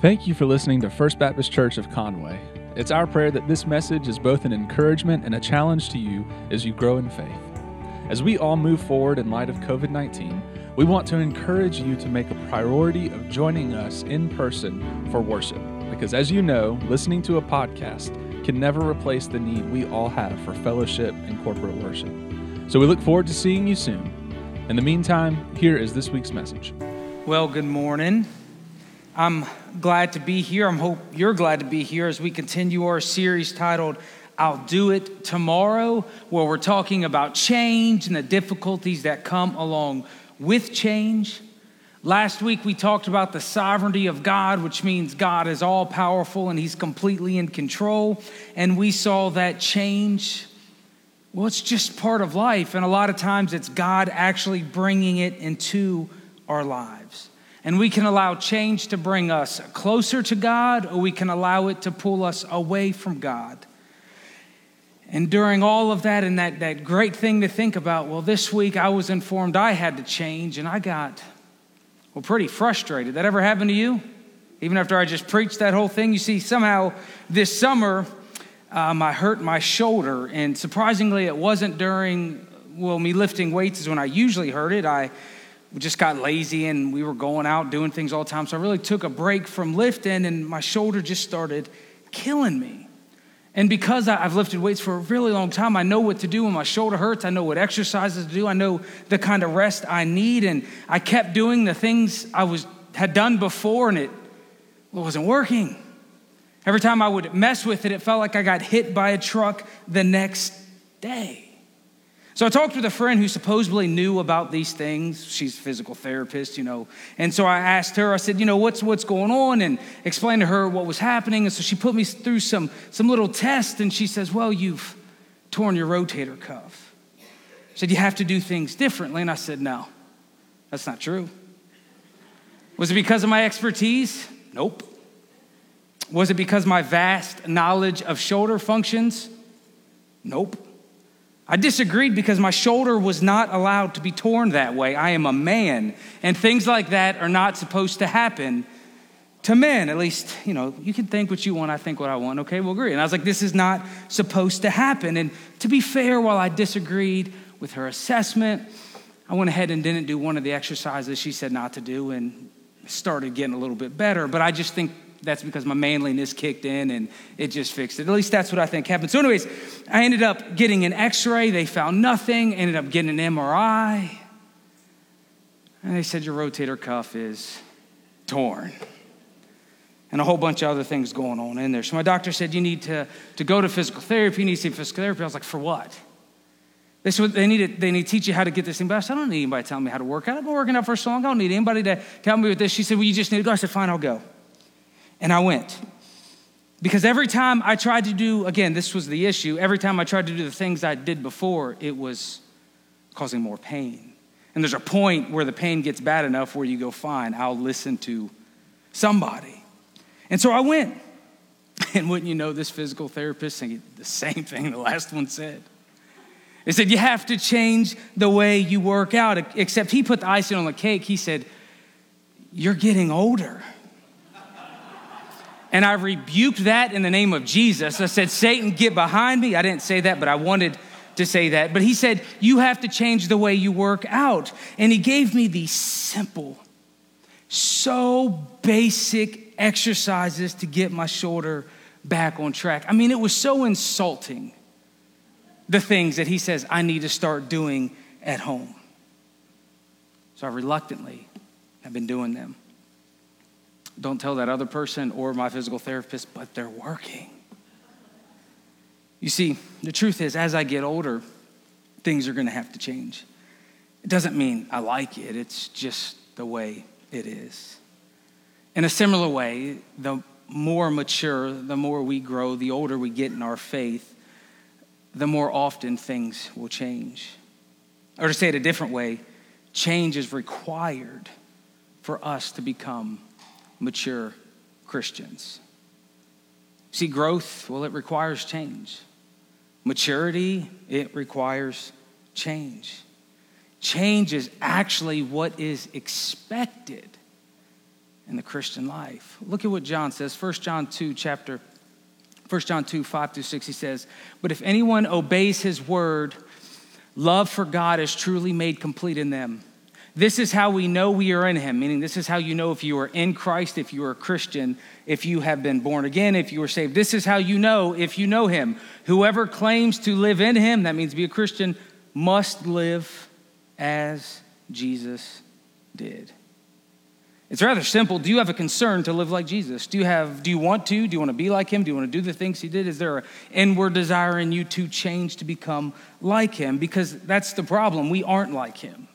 Thank you for listening to First Baptist Church of Conway. It's our prayer that this message is both an encouragement and a challenge to you as you grow in faith. As we all move forward in light of COVID 19, we want to encourage you to make a priority of joining us in person for worship. Because as you know, listening to a podcast can never replace the need we all have for fellowship and corporate worship. So we look forward to seeing you soon. In the meantime, here is this week's message. Well, good morning. I'm glad to be here. I hope you're glad to be here as we continue our series titled I'll Do It Tomorrow, where we're talking about change and the difficulties that come along with change. Last week we talked about the sovereignty of God, which means God is all powerful and he's completely in control. And we saw that change, well, it's just part of life. And a lot of times it's God actually bringing it into our lives. And we can allow change to bring us closer to God, or we can allow it to pull us away from God. And during all of that, and that, that great thing to think about, well, this week I was informed I had to change, and I got, well, pretty frustrated. That ever happened to you? Even after I just preached that whole thing? You see, somehow this summer, um, I hurt my shoulder, and surprisingly, it wasn't during, well, me lifting weights is when I usually hurt it. I we just got lazy and we were going out doing things all the time. So I really took a break from lifting and my shoulder just started killing me. And because I've lifted weights for a really long time, I know what to do when my shoulder hurts. I know what exercises to do. I know the kind of rest I need. And I kept doing the things I was, had done before and it wasn't working. Every time I would mess with it, it felt like I got hit by a truck the next day. So I talked with a friend who supposedly knew about these things. She's a physical therapist, you know. And so I asked her, I said, you know, what's what's going on? And explained to her what was happening. And so she put me through some some little tests and she says, Well, you've torn your rotator cuff. She said, You have to do things differently. And I said, No, that's not true. Was it because of my expertise? Nope. Was it because my vast knowledge of shoulder functions? Nope. I disagreed because my shoulder was not allowed to be torn that way. I am a man, and things like that are not supposed to happen to men. At least, you know, you can think what you want, I think what I want. Okay, we'll agree. And I was like, this is not supposed to happen. And to be fair, while I disagreed with her assessment, I went ahead and didn't do one of the exercises she said not to do and started getting a little bit better. But I just think that's because my manliness kicked in and it just fixed it. At least that's what I think happened. So, anyways, I ended up getting an x ray. They found nothing, ended up getting an MRI. And they said, Your rotator cuff is torn. And a whole bunch of other things going on in there. So, my doctor said, You need to, to go to physical therapy. You need to see physical therapy. I was like, For what? They said they need, to, they need to teach you how to get this thing. But I said, I don't need anybody telling me how to work out. I've been working out for so long. I don't need anybody to tell me with this. She said, Well, you just need to go. I said, Fine, I'll go. And I went. Because every time I tried to do, again, this was the issue, every time I tried to do the things I did before, it was causing more pain. And there's a point where the pain gets bad enough where you go, fine, I'll listen to somebody. And so I went. And wouldn't you know, this physical therapist saying the same thing the last one said. He said, You have to change the way you work out. Except he put the icing on the cake. He said, You're getting older. And I rebuked that in the name of Jesus. I said, Satan, get behind me. I didn't say that, but I wanted to say that. But he said, You have to change the way you work out. And he gave me these simple, so basic exercises to get my shoulder back on track. I mean, it was so insulting, the things that he says I need to start doing at home. So I reluctantly have been doing them. Don't tell that other person or my physical therapist, but they're working. You see, the truth is, as I get older, things are going to have to change. It doesn't mean I like it, it's just the way it is. In a similar way, the more mature, the more we grow, the older we get in our faith, the more often things will change. Or to say it a different way, change is required for us to become mature Christians. See, growth, well, it requires change. Maturity, it requires change. Change is actually what is expected. in the Christian life. Look at what John says, 1 John 2, chapter 1 John 2, 5 through 6, he says, But if anyone obeys his word, love for God is truly made complete in them. This is how we know we are in him, meaning this is how you know if you are in Christ, if you are a Christian, if you have been born again, if you are saved. This is how you know if you know him. Whoever claims to live in him, that means be a Christian, must live as Jesus did. It's rather simple. Do you have a concern to live like Jesus? Do you have do you want to? Do you want to be like him? Do you want to do the things he did? Is there an inward desire in you to change to become like him? Because that's the problem. We aren't like him.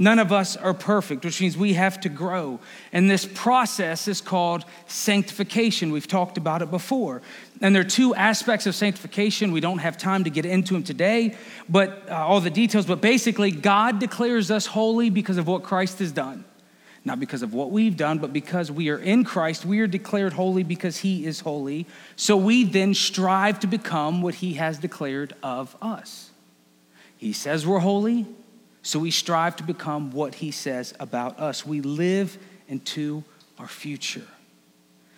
None of us are perfect, which means we have to grow. And this process is called sanctification. We've talked about it before. And there are two aspects of sanctification. We don't have time to get into them today, but uh, all the details. But basically, God declares us holy because of what Christ has done not because of what we've done, but because we are in Christ. We are declared holy because He is holy. So we then strive to become what He has declared of us. He says we're holy, so we strive to become what He says about us. We live into our future.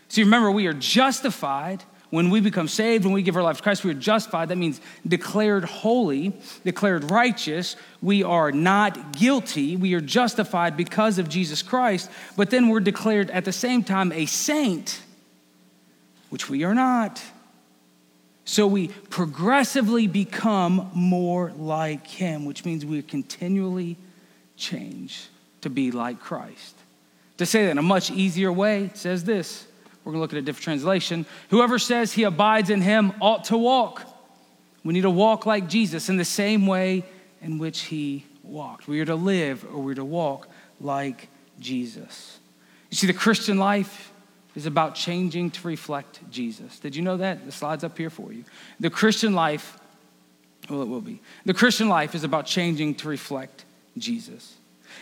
See, remember, we are justified when we become saved, when we give our life to Christ, we are justified. That means declared holy, declared righteous. We are not guilty. We are justified because of Jesus Christ. But then we're declared at the same time a saint, which we are not. So we progressively become more like him, which means we continually change to be like Christ. To say that in a much easier way, says this we're going to look at a different translation. Whoever says he abides in him ought to walk. We need to walk like Jesus in the same way in which he walked. We are to live or we're to walk like Jesus. You see, the Christian life is about changing to reflect Jesus. Did you know that? The slide's up here for you. The Christian life, well, it will be. The Christian life is about changing to reflect Jesus.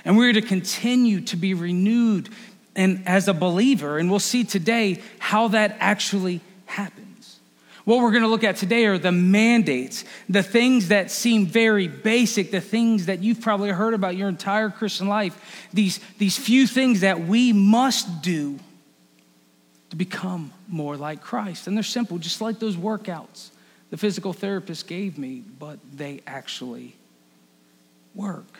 And we're to continue to be renewed and as a believer, and we'll see today how that actually happens. What we're going to look at today are the mandates, the things that seem very basic, the things that you've probably heard about your entire Christian life, these, these few things that we must do to become more like Christ. And they're simple, just like those workouts the physical therapist gave me, but they actually work.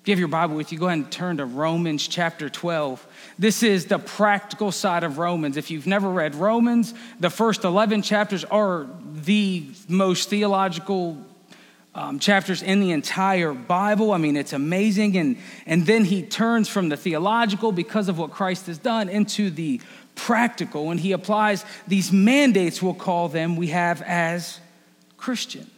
If you have your Bible with you, go ahead and turn to Romans chapter 12. This is the practical side of Romans. If you've never read Romans, the first 11 chapters are the most theological um, chapters in the entire Bible. I mean, it's amazing. And, and then he turns from the theological, because of what Christ has done, into the practical. And he applies these mandates, we'll call them, we have as Christians.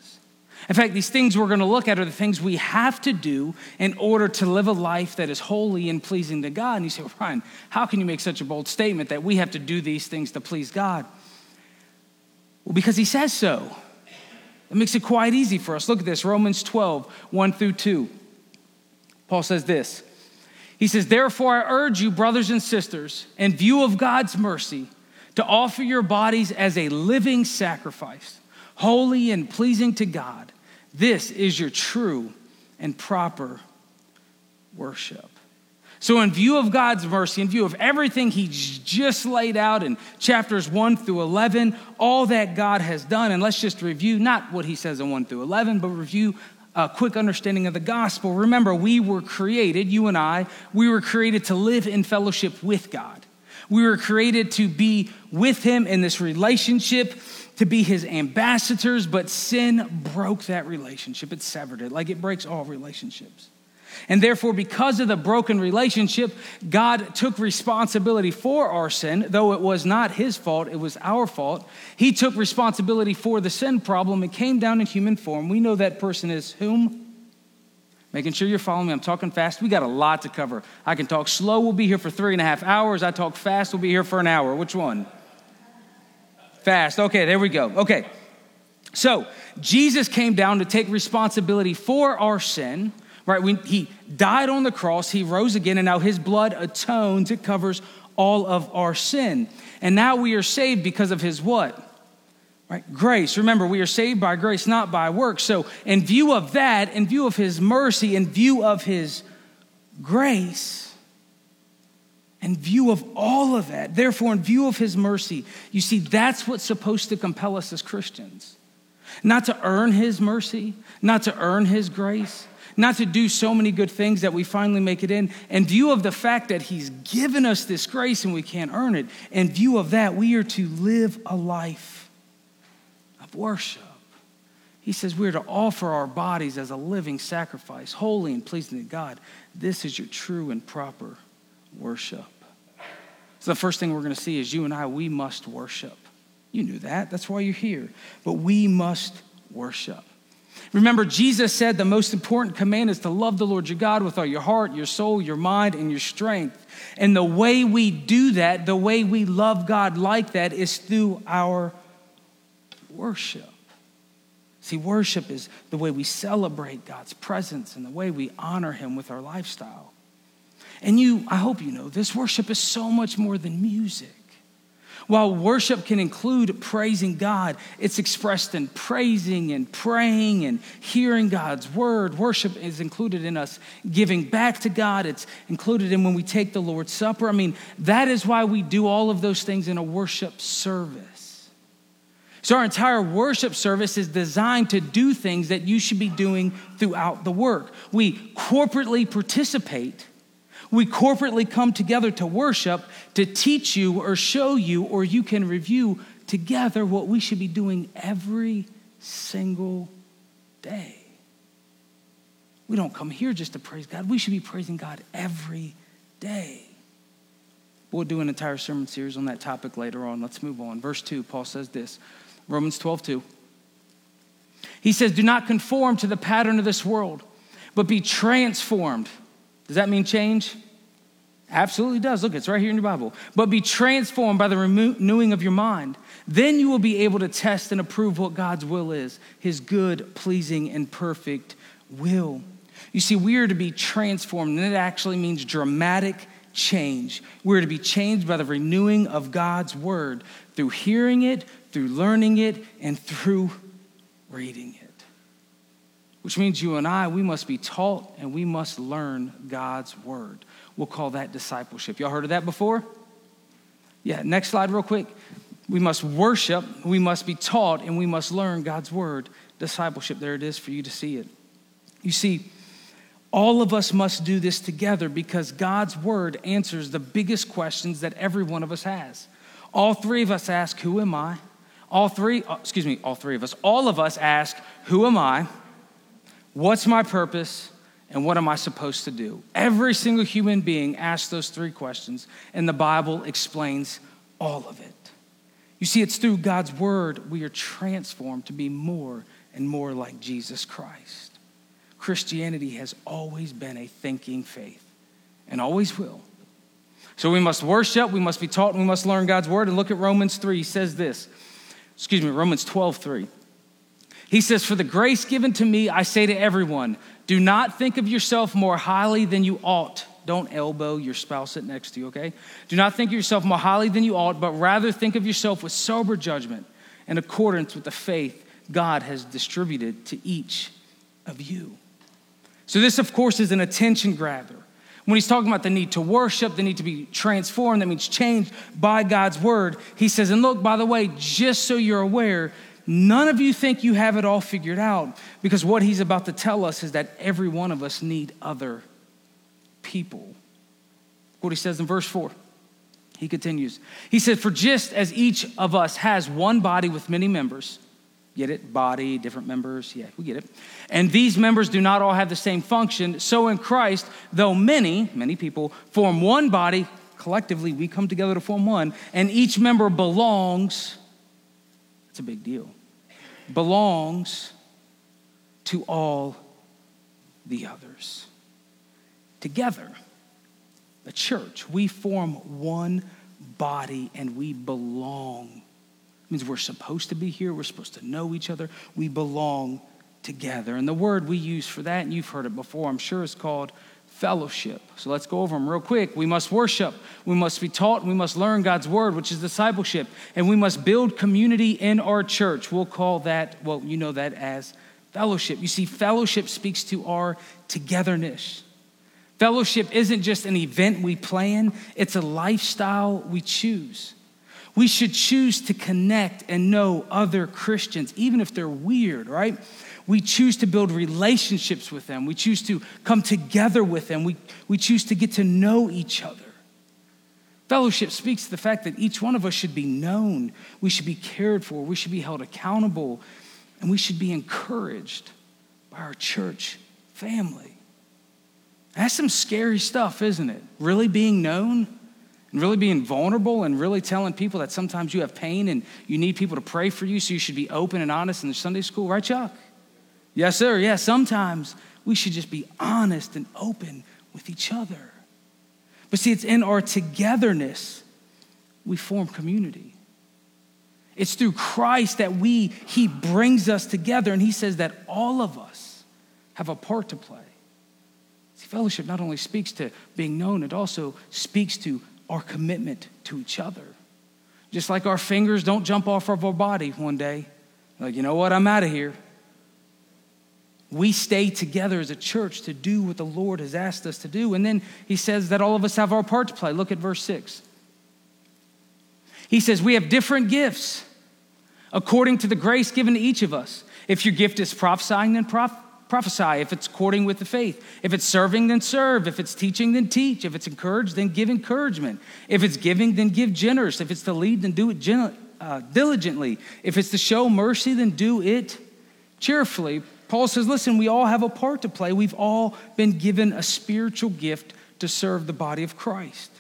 In fact, these things we're going to look at are the things we have to do in order to live a life that is holy and pleasing to God. And you say, well, Ryan, how can you make such a bold statement that we have to do these things to please God? Well, because he says so. It makes it quite easy for us. Look at this Romans 12, 1 through 2. Paul says this He says, Therefore, I urge you, brothers and sisters, in view of God's mercy, to offer your bodies as a living sacrifice, holy and pleasing to God this is your true and proper worship. So, in view of God's mercy, in view of everything He's just laid out in chapters 1 through 11, all that God has done, and let's just review not what He says in 1 through 11, but review a quick understanding of the gospel. Remember, we were created, you and I, we were created to live in fellowship with God. We were created to be with Him in this relationship to be his ambassadors, but sin broke that relationship. It severed it, like it breaks all relationships. And therefore, because of the broken relationship, God took responsibility for our sin, though it was not his fault, it was our fault. He took responsibility for the sin problem and came down in human form. We know that person is whom? Making sure you're following me. I'm talking fast. We got a lot to cover. I can talk slow, we'll be here for three and a half hours. I talk fast, we'll be here for an hour. Which one? Fast. Okay, there we go. Okay. So, Jesus came down to take responsibility for our sin, right? When he died on the cross, he rose again, and now his blood atones, it covers all of our sin. And now we are saved because of his what? Right? Grace. Remember, we are saved by grace, not by works. So, in view of that, in view of his mercy, in view of his grace, in view of all of that, therefore, in view of his mercy, you see, that's what's supposed to compel us as Christians. Not to earn his mercy, not to earn his grace, not to do so many good things that we finally make it in. In view of the fact that he's given us this grace and we can't earn it, in view of that, we are to live a life of worship. He says we're to offer our bodies as a living sacrifice, holy and pleasing to God. This is your true and proper worship. So, the first thing we're going to see is you and I, we must worship. You knew that. That's why you're here. But we must worship. Remember, Jesus said the most important command is to love the Lord your God with all your heart, your soul, your mind, and your strength. And the way we do that, the way we love God like that, is through our worship. See, worship is the way we celebrate God's presence and the way we honor Him with our lifestyle. And you, I hope you know, this worship is so much more than music. While worship can include praising God, it's expressed in praising and praying and hearing God's word. Worship is included in us giving back to God, it's included in when we take the Lord's Supper. I mean, that is why we do all of those things in a worship service. So, our entire worship service is designed to do things that you should be doing throughout the work. We corporately participate we corporately come together to worship, to teach you or show you, or you can review together what we should be doing every single day. We don't come here just to praise God. We should be praising God every day. We'll do an entire sermon series on that topic later on. Let's move on. Verse 2, Paul says this Romans 12, 2. He says, Do not conform to the pattern of this world, but be transformed does that mean change? Absolutely does. Look, it's right here in your Bible. But be transformed by the renewing of your mind. Then you will be able to test and approve what God's will is his good, pleasing, and perfect will. You see, we are to be transformed, and it actually means dramatic change. We're to be changed by the renewing of God's word through hearing it, through learning it, and through reading it which means you and I, we must be taught and we must learn God's word. We'll call that discipleship. Y'all heard of that before? Yeah, next slide, real quick. We must worship, we must be taught, and we must learn God's word. Discipleship, there it is for you to see it. You see, all of us must do this together because God's word answers the biggest questions that every one of us has. All three of us ask, Who am I? All three, uh, excuse me, all three of us, all of us ask, Who am I? What's my purpose? And what am I supposed to do? Every single human being asks those three questions, and the Bible explains all of it. You see, it's through God's word we are transformed to be more and more like Jesus Christ. Christianity has always been a thinking faith and always will. So we must worship, we must be taught, and we must learn God's word. And look at Romans 3, he says this. Excuse me, Romans 12, 3. He says, For the grace given to me, I say to everyone, do not think of yourself more highly than you ought. Don't elbow your spouse sitting next to you, okay? Do not think of yourself more highly than you ought, but rather think of yourself with sober judgment in accordance with the faith God has distributed to each of you. So, this, of course, is an attention grabber. When he's talking about the need to worship, the need to be transformed, that means changed by God's word, he says, and look, by the way, just so you're aware, None of you think you have it all figured out because what he's about to tell us is that every one of us need other people. What he says in verse 4. He continues. He said, For just as each of us has one body with many members, get it? Body, different members. Yeah, we get it. And these members do not all have the same function. So in Christ, though many, many people form one body, collectively we come together to form one, and each member belongs. It's a big deal belongs to all the others. Together, the church, we form one body and we belong. It means we're supposed to be here, we're supposed to know each other, we belong together. And the word we use for that, and you've heard it before, I'm sure, is called fellowship. So let's go over them real quick. We must worship, we must be taught, we must learn God's word, which is discipleship, and we must build community in our church. We'll call that, well, you know that as fellowship. You see, fellowship speaks to our togetherness. Fellowship isn't just an event we plan, it's a lifestyle we choose. We should choose to connect and know other Christians, even if they're weird, right? We choose to build relationships with them. We choose to come together with them. We, we choose to get to know each other. Fellowship speaks to the fact that each one of us should be known, we should be cared for, we should be held accountable, and we should be encouraged by our church family. That's some scary stuff, isn't it? Really being known and really being vulnerable and really telling people that sometimes you have pain and you need people to pray for you, so you should be open and honest in the Sunday school, right, Chuck? Yes, sir. Yeah, sometimes we should just be honest and open with each other. But see, it's in our togetherness we form community. It's through Christ that we, He brings us together, and He says that all of us have a part to play. See, fellowship not only speaks to being known, it also speaks to our commitment to each other. Just like our fingers don't jump off of our body one day, like, you know what, I'm out of here. We stay together as a church to do what the Lord has asked us to do. And then he says that all of us have our part to play. Look at verse 6. He says, We have different gifts according to the grace given to each of us. If your gift is prophesying, then prof- prophesy. If it's according with the faith. If it's serving, then serve. If it's teaching, then teach. If it's encourage, then give encouragement. If it's giving, then give generous. If it's to lead, then do it gen- uh, diligently. If it's to show mercy, then do it cheerfully. Paul says, listen, we all have a part to play. We've all been given a spiritual gift to serve the body of Christ.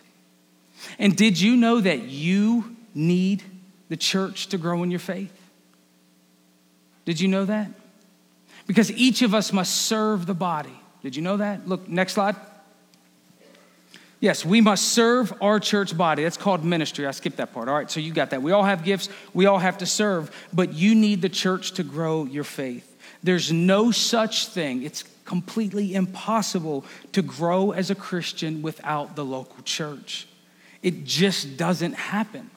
And did you know that you need the church to grow in your faith? Did you know that? Because each of us must serve the body. Did you know that? Look, next slide. Yes, we must serve our church body. That's called ministry. I skipped that part. All right, so you got that. We all have gifts, we all have to serve, but you need the church to grow your faith. There's no such thing. It's completely impossible to grow as a Christian without the local church. It just doesn't happen.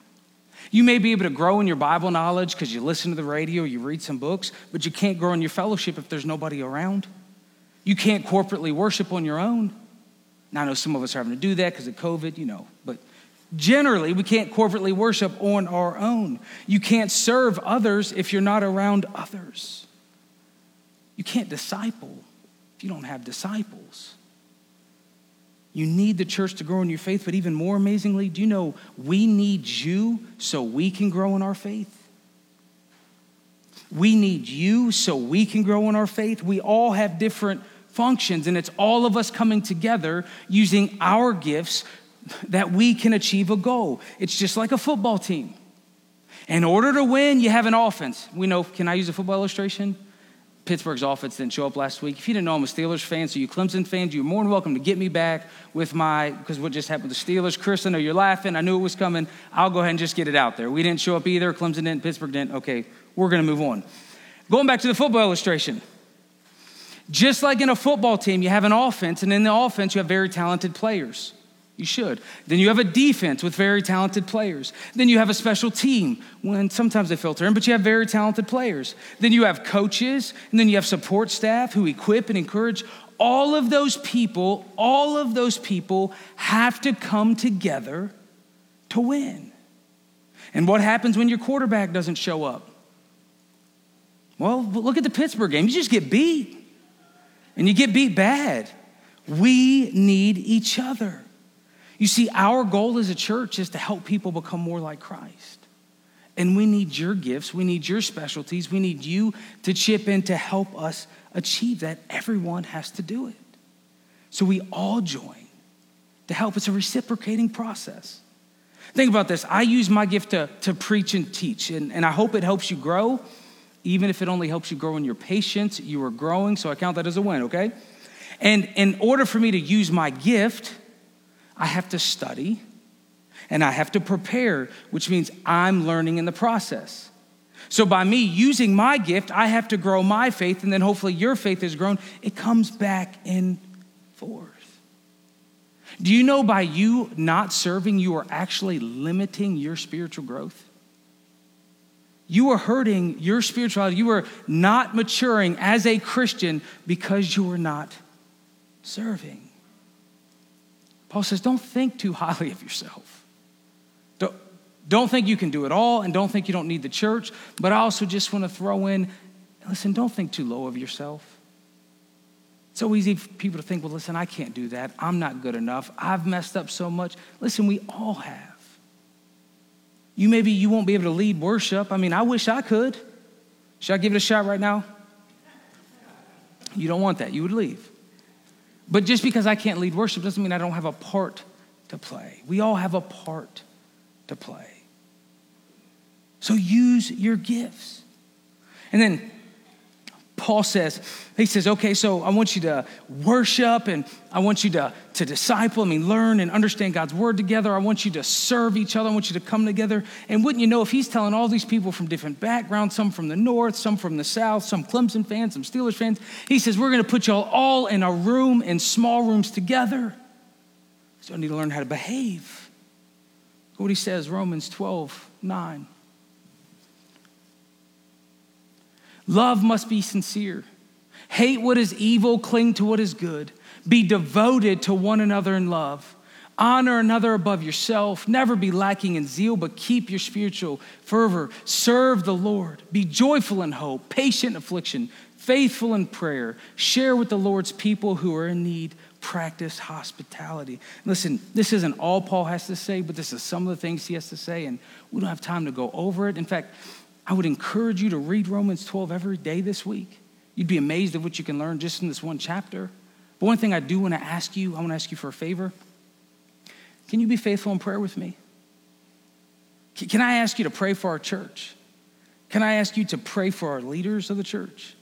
You may be able to grow in your Bible knowledge because you listen to the radio, you read some books, but you can't grow in your fellowship if there's nobody around. You can't corporately worship on your own. Now, I know some of us are having to do that because of COVID, you know, but generally, we can't corporately worship on our own. You can't serve others if you're not around others. You can't disciple if you don't have disciples. You need the church to grow in your faith, but even more amazingly, do you know we need you so we can grow in our faith? We need you so we can grow in our faith. We all have different functions, and it's all of us coming together using our gifts that we can achieve a goal. It's just like a football team. In order to win, you have an offense. We know, can I use a football illustration? Pittsburgh's offense didn't show up last week. If you didn't know I'm a Steelers fan, so you Clemson fans, you're more than welcome to get me back with my, because what just happened to the Steelers. Chris, I know you're laughing. I knew it was coming. I'll go ahead and just get it out there. We didn't show up either. Clemson didn't, Pittsburgh didn't. Okay, we're going to move on. Going back to the football illustration. Just like in a football team, you have an offense, and in the offense, you have very talented players. You should. Then you have a defense with very talented players. Then you have a special team when sometimes they filter in, but you have very talented players. Then you have coaches, and then you have support staff who equip and encourage. All of those people, all of those people have to come together to win. And what happens when your quarterback doesn't show up? Well, look at the Pittsburgh game. You just get beat, and you get beat bad. We need each other. You see, our goal as a church is to help people become more like Christ. And we need your gifts, we need your specialties, we need you to chip in to help us achieve that. Everyone has to do it. So we all join to help. It's a reciprocating process. Think about this. I use my gift to, to preach and teach, and, and I hope it helps you grow, even if it only helps you grow in your patience. You are growing, so I count that as a win, okay? And in order for me to use my gift, I have to study and I have to prepare, which means I'm learning in the process. So, by me using my gift, I have to grow my faith, and then hopefully your faith has grown. It comes back and forth. Do you know by you not serving, you are actually limiting your spiritual growth? You are hurting your spirituality. You are not maturing as a Christian because you are not serving. Paul says, don't think too highly of yourself. Don't, don't think you can do it all and don't think you don't need the church. But I also just want to throw in listen, don't think too low of yourself. It's so easy for people to think, well, listen, I can't do that. I'm not good enough. I've messed up so much. Listen, we all have. You maybe you won't be able to lead worship. I mean, I wish I could. Should I give it a shot right now? You don't want that. You would leave. But just because I can't lead worship doesn't mean I don't have a part to play. We all have a part to play. So use your gifts. And then Paul says, he says, okay, so I want you to worship and I want you to, to disciple, I mean, learn and understand God's word together. I want you to serve each other. I want you to come together. And wouldn't you know, if he's telling all these people from different backgrounds, some from the north, some from the south, some Clemson fans, some Steelers fans, he says, we're going to put y'all all in a room, in small rooms together. So I need to learn how to behave. Look what he says, Romans 12, 9. Love must be sincere. Hate what is evil, cling to what is good. Be devoted to one another in love. Honor another above yourself. Never be lacking in zeal, but keep your spiritual fervor. Serve the Lord. Be joyful in hope, patient in affliction, faithful in prayer. Share with the Lord's people who are in need. Practice hospitality. Listen, this isn't all Paul has to say, but this is some of the things he has to say, and we don't have time to go over it. In fact, I would encourage you to read Romans 12 every day this week. You'd be amazed at what you can learn just in this one chapter. But one thing I do want to ask you, I want to ask you for a favor. Can you be faithful in prayer with me? Can I ask you to pray for our church? Can I ask you to pray for our leaders of the church?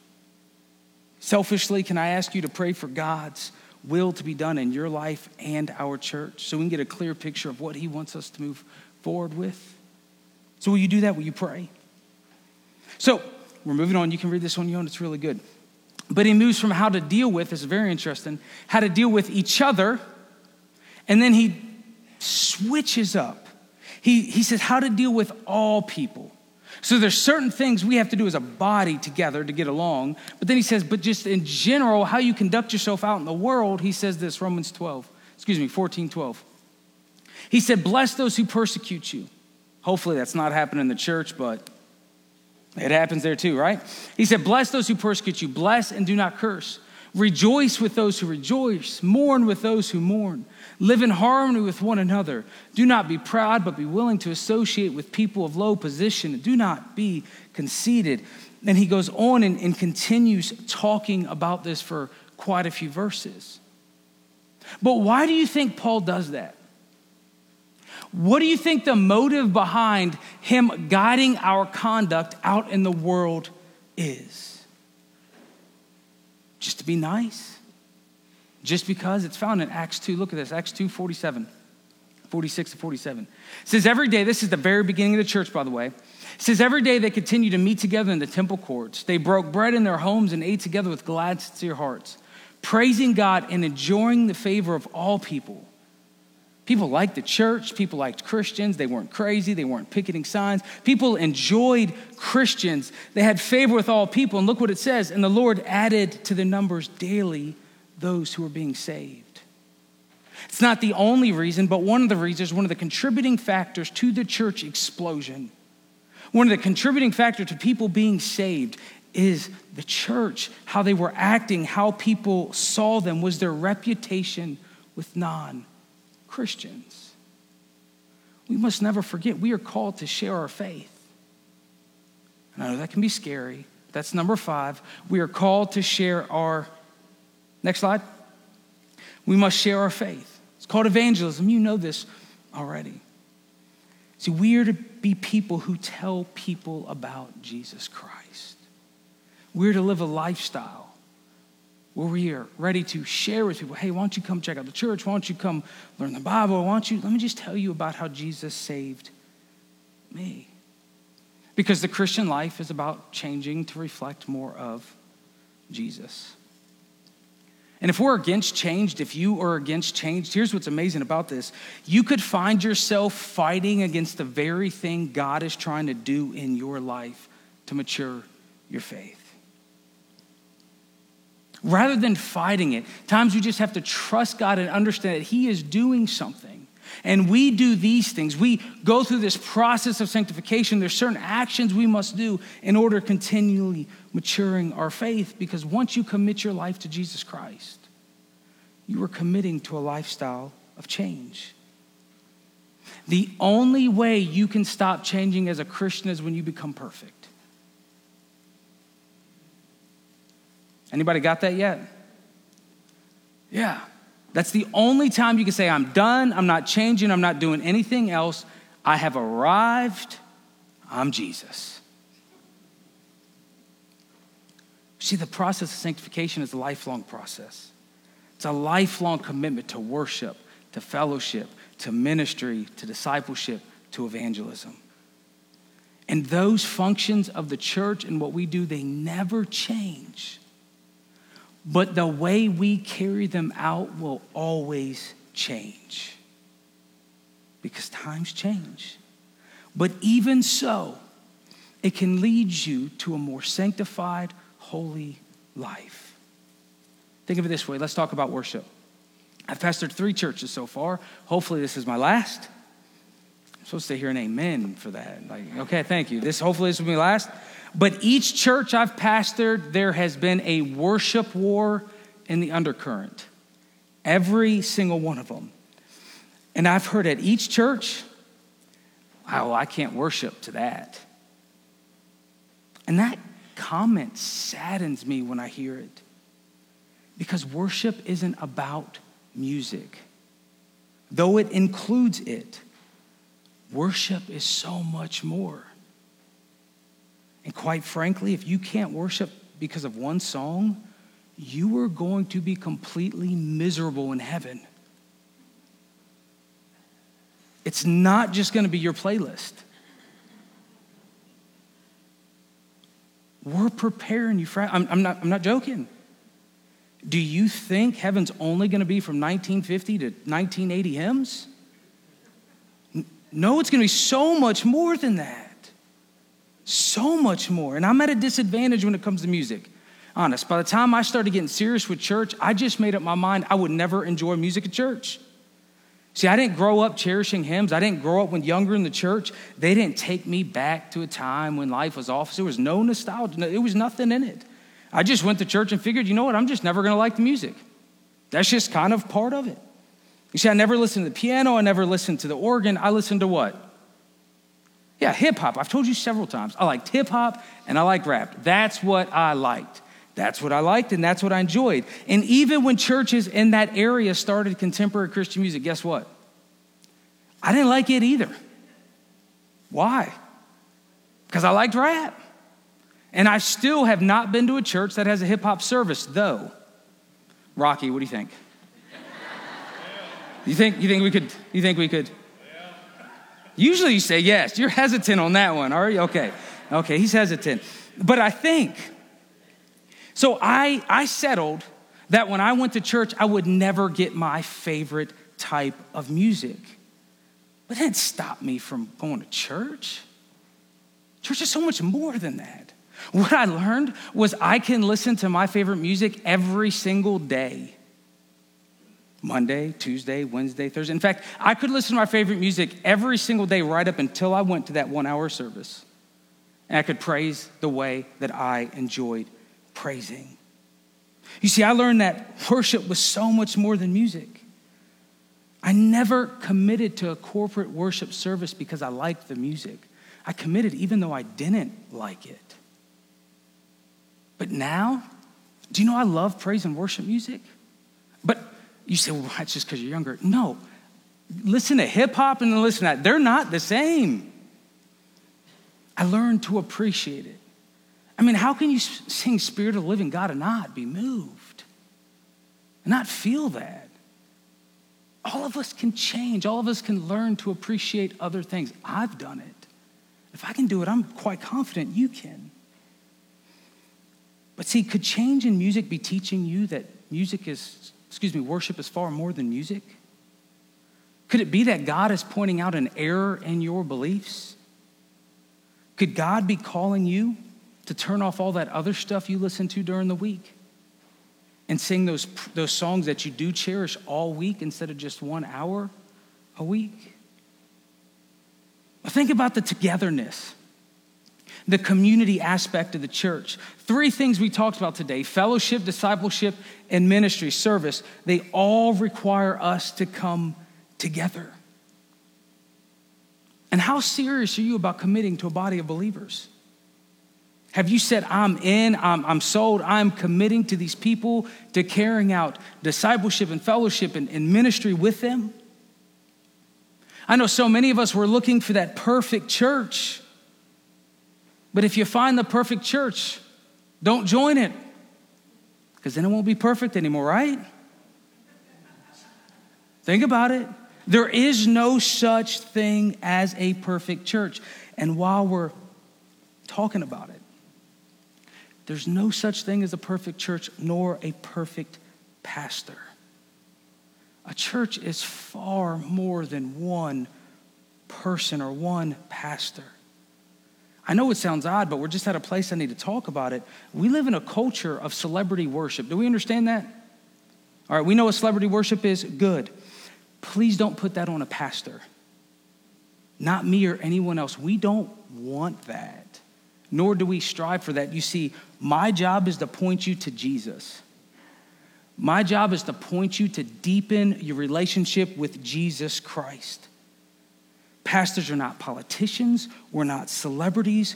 Selfishly, can I ask you to pray for God's will to be done in your life and our church so we can get a clear picture of what He wants us to move forward with? So, will you do that? Will you pray? So we're moving on. You can read this on your own, it's really good. But he moves from how to deal with, this is very interesting, how to deal with each other, and then he switches up. He, he says how to deal with all people. So there's certain things we have to do as a body together to get along. But then he says, but just in general, how you conduct yourself out in the world, he says this, Romans 12, excuse me, 14, 12. He said, bless those who persecute you. Hopefully that's not happening in the church, but it happens there too, right? He said, Bless those who persecute you, bless and do not curse. Rejoice with those who rejoice, mourn with those who mourn. Live in harmony with one another. Do not be proud, but be willing to associate with people of low position. Do not be conceited. And he goes on and, and continues talking about this for quite a few verses. But why do you think Paul does that? What do you think the motive behind him guiding our conduct out in the world is? Just to be nice? Just because it's found in Acts 2. Look at this Acts 2 47, 46 to 47. It says, Every day, this is the very beginning of the church, by the way. It says, Every day they continued to meet together in the temple courts. They broke bread in their homes and ate together with glad, sincere hearts, praising God and enjoying the favor of all people. People liked the church. People liked Christians. They weren't crazy. They weren't picketing signs. People enjoyed Christians. They had favor with all people. And look what it says. And the Lord added to the numbers daily those who were being saved. It's not the only reason, but one of the reasons, one of the contributing factors to the church explosion. One of the contributing factors to people being saved is the church, how they were acting, how people saw them, was their reputation with non Christians. We must never forget we are called to share our faith. And I know that can be scary. That's number five. We are called to share our, next slide. We must share our faith. It's called evangelism. You know this already. See, we are to be people who tell people about Jesus Christ. We're to live a lifestyle where we are ready to share with people hey, why don't you come check out the church? Why don't you come learn the Bible? Why don't you, let me just tell you about how Jesus saved me. Because the Christian life is about changing to reflect more of Jesus. And if we're against changed, if you are against changed, here's what's amazing about this. You could find yourself fighting against the very thing God is trying to do in your life to mature your faith. Rather than fighting it. Times we just have to trust God and understand that He is doing something. And we do these things. We go through this process of sanctification. There's certain actions we must do in order continually maturing our faith because once you commit your life to Jesus Christ, you are committing to a lifestyle of change. The only way you can stop changing as a Christian is when you become perfect. Anybody got that yet? Yeah. That's the only time you can say, I'm done, I'm not changing, I'm not doing anything else. I have arrived, I'm Jesus. See, the process of sanctification is a lifelong process. It's a lifelong commitment to worship, to fellowship, to ministry, to discipleship, to evangelism. And those functions of the church and what we do, they never change. But the way we carry them out will always change because times change. But even so, it can lead you to a more sanctified, holy life. Think of it this way let's talk about worship. I've pastored three churches so far. Hopefully, this is my last. I'm supposed to hear an amen for that. Like, okay, thank you. This hopefully this will be last. But each church I've pastored, there has been a worship war in the undercurrent. Every single one of them. And I've heard at each church, wow, I can't worship to that. And that comment saddens me when I hear it. Because worship isn't about music, though it includes it. Worship is so much more. And quite frankly, if you can't worship because of one song, you are going to be completely miserable in heaven. It's not just going to be your playlist. We're preparing you for, I'm, I'm, not, I'm not joking. Do you think heaven's only going to be from 1950 to 1980 hymns? No, it's going to be so much more than that. So much more. And I'm at a disadvantage when it comes to music. Honest, by the time I started getting serious with church, I just made up my mind I would never enjoy music at church. See, I didn't grow up cherishing hymns. I didn't grow up when younger in the church. They didn't take me back to a time when life was off. There was no nostalgia. There was nothing in it. I just went to church and figured, you know what? I'm just never going to like the music. That's just kind of part of it. You see, I never listened to the piano. I never listened to the organ. I listened to what? Yeah, hip hop. I've told you several times. I liked hip hop and I like rap. That's what I liked. That's what I liked and that's what I enjoyed. And even when churches in that area started contemporary Christian music, guess what? I didn't like it either. Why? Because I liked rap. And I still have not been to a church that has a hip hop service, though. Rocky, what do you think? You think you think we could you think we could Usually you say yes. You're hesitant on that one, are you? Okay. Okay, he's hesitant. But I think, so I, I settled that when I went to church, I would never get my favorite type of music. But that stopped me from going to church. Church is so much more than that. What I learned was I can listen to my favorite music every single day. Monday, Tuesday, Wednesday, Thursday. In fact, I could listen to my favorite music every single day right up until I went to that one hour service. And I could praise the way that I enjoyed praising. You see, I learned that worship was so much more than music. I never committed to a corporate worship service because I liked the music. I committed even though I didn't like it. But now, do you know I love praise and worship music? You say, well, that's just because you're younger. No. Listen to hip hop and listen to that. They're not the same. I learned to appreciate it. I mean, how can you sing Spirit of the Living God and not be moved? And not feel that? All of us can change. All of us can learn to appreciate other things. I've done it. If I can do it, I'm quite confident you can. But see, could change in music be teaching you that music is excuse me, worship is far more than music? Could it be that God is pointing out an error in your beliefs? Could God be calling you to turn off all that other stuff you listen to during the week? and sing those, those songs that you do cherish all week instead of just one hour a week? Think about the togetherness, the community aspect of the church. Three things we talked about today fellowship, discipleship, and ministry service. They all require us to come together. And how serious are you about committing to a body of believers? Have you said, I'm in, I'm, I'm sold, I'm committing to these people, to carrying out discipleship and fellowship and, and ministry with them? I know so many of us were looking for that perfect church. But if you find the perfect church, don't join it because then it won't be perfect anymore, right? Think about it. There is no such thing as a perfect church. And while we're talking about it, there's no such thing as a perfect church nor a perfect pastor. A church is far more than one person or one pastor. I know it sounds odd, but we're just at a place I need to talk about it. We live in a culture of celebrity worship. Do we understand that? All right, we know what celebrity worship is. Good. Please don't put that on a pastor. Not me or anyone else. We don't want that, nor do we strive for that. You see, my job is to point you to Jesus. My job is to point you to deepen your relationship with Jesus Christ. Pastors are not politicians, we're not celebrities.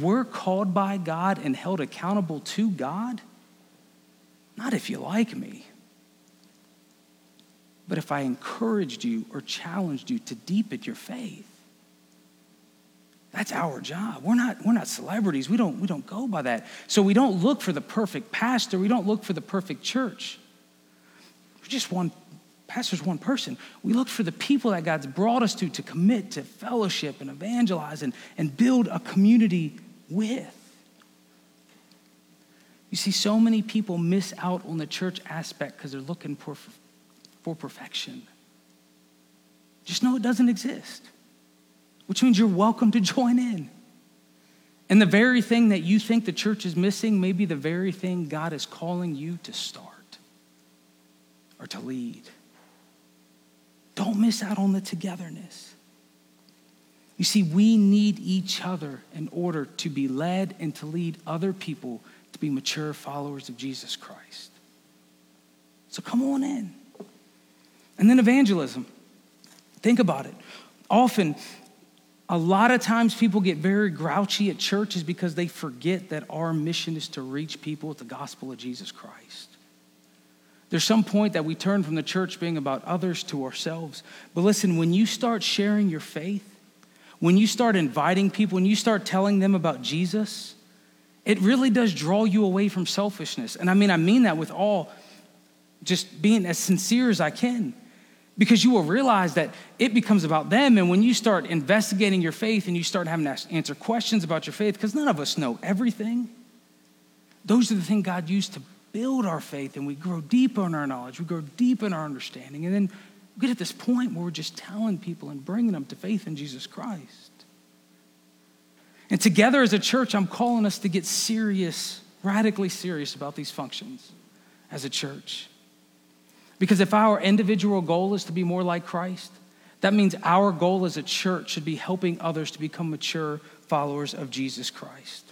We're called by God and held accountable to God. Not if you like me, but if I encouraged you or challenged you to deepen your faith. That's our job. We're not, we're not celebrities. We don't, we don't go by that. So we don't look for the perfect pastor. We don't look for the perfect church We just one pastor's one person. We look for the people that God's brought us to to commit to fellowship and evangelize and, and build a community with. You see, so many people miss out on the church aspect because they're looking for, for perfection. Just know it doesn't exist, which means you're welcome to join in. And the very thing that you think the church is missing may be the very thing God is calling you to start or to lead. Don't miss out on the togetherness. You see, we need each other in order to be led and to lead other people to be mature followers of Jesus Christ. So come on in. And then evangelism. Think about it. Often, a lot of times people get very grouchy at churches because they forget that our mission is to reach people with the gospel of Jesus Christ. There's some point that we turn from the church being about others to ourselves. But listen, when you start sharing your faith, when you start inviting people, when you start telling them about Jesus, it really does draw you away from selfishness. And I mean, I mean that with all just being as sincere as I can. Because you will realize that it becomes about them. And when you start investigating your faith and you start having to answer questions about your faith, because none of us know everything, those are the things God used to build our faith and we grow deeper in our knowledge, we grow deep in our understanding. And then we get at this point where we're just telling people and bringing them to faith in Jesus Christ. And together as a church, I'm calling us to get serious, radically serious about these functions as a church. Because if our individual goal is to be more like Christ, that means our goal as a church should be helping others to become mature followers of Jesus Christ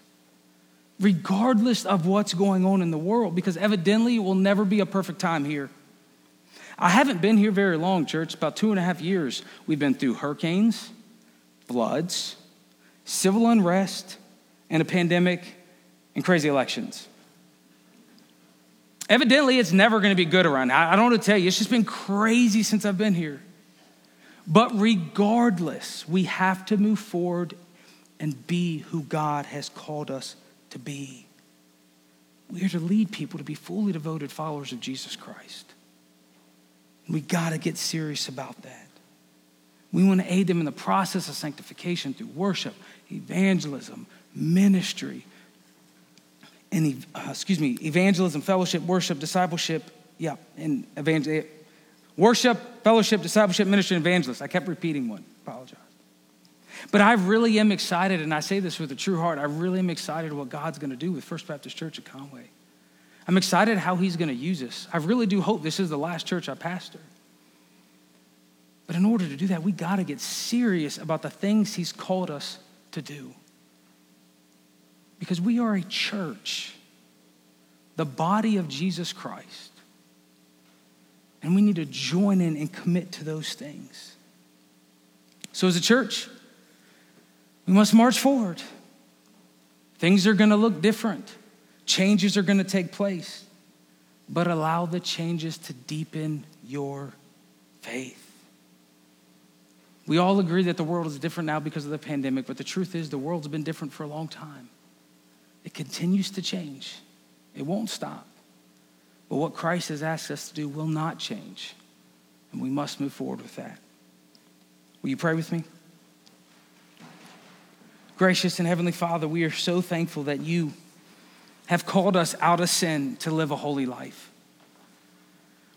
regardless of what's going on in the world, because evidently it will never be a perfect time here. I haven't been here very long, church, about two and a half years. We've been through hurricanes, floods, civil unrest, and a pandemic, and crazy elections. Evidently, it's never going to be good around. I don't want to tell you, it's just been crazy since I've been here. But regardless, we have to move forward and be who God has called us to be. We are to lead people to be fully devoted followers of Jesus Christ. We got to get serious about that. We want to aid them in the process of sanctification through worship, evangelism, ministry, and uh, excuse me, evangelism, fellowship, worship, discipleship, yeah, and evangel- worship, fellowship, discipleship, ministry, and evangelist. I kept repeating one. Apologize. But I really am excited, and I say this with a true heart. I really am excited what God's going to do with First Baptist Church at Conway. I'm excited how he's going to use us. I really do hope this is the last church I pastor. But in order to do that, we got to get serious about the things he's called us to do. Because we are a church, the body of Jesus Christ. And we need to join in and commit to those things. So, as a church, we must march forward. Things are going to look different, changes are going to take place, but allow the changes to deepen your faith. We all agree that the world is different now because of the pandemic, but the truth is, the world's been different for a long time. It continues to change, it won't stop. But what Christ has asked us to do will not change, and we must move forward with that. Will you pray with me? Gracious and Heavenly Father, we are so thankful that you have called us out of sin to live a holy life.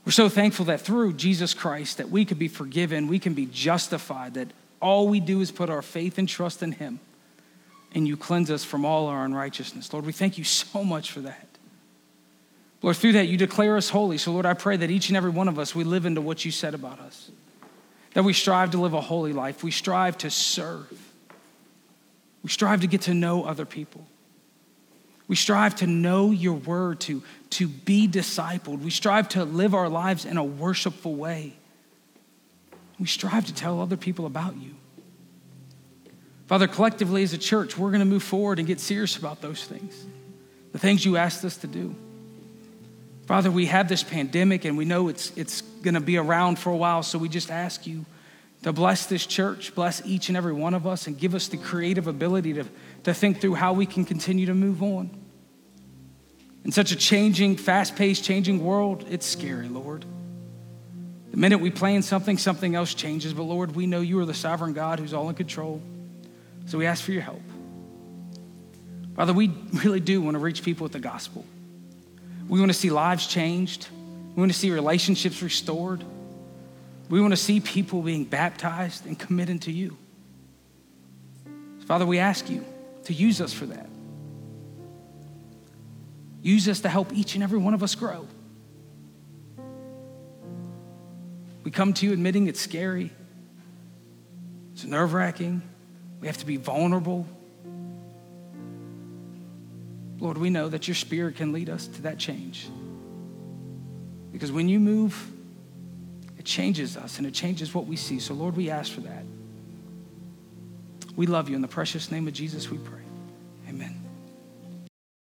We're so thankful that through Jesus Christ that we could be forgiven, we can be justified, that all we do is put our faith and trust in him and you cleanse us from all our unrighteousness. Lord, we thank you so much for that. Lord, through that you declare us holy. So Lord, I pray that each and every one of us we live into what you said about us. That we strive to live a holy life. We strive to serve. We strive to get to know other people. We strive to know your word, to, to be discipled. We strive to live our lives in a worshipful way. We strive to tell other people about you. Father, collectively as a church, we're going to move forward and get serious about those things, the things you asked us to do. Father, we have this pandemic and we know it's, it's going to be around for a while, so we just ask you to bless this church, bless each and every one of us, and give us the creative ability to, to think through how we can continue to move on. In such a changing, fast paced, changing world, it's scary, Lord. The minute we plan something, something else changes. But Lord, we know you are the sovereign God who's all in control. So we ask for your help. Father, we really do want to reach people with the gospel. We want to see lives changed. We want to see relationships restored. We want to see people being baptized and committed to you. Father, we ask you to use us for that. Use us to help each and every one of us grow. We come to you admitting it's scary, it's nerve wracking, we have to be vulnerable. Lord, we know that your spirit can lead us to that change. Because when you move, it changes us and it changes what we see. So, Lord, we ask for that. We love you. In the precious name of Jesus, we pray. Amen.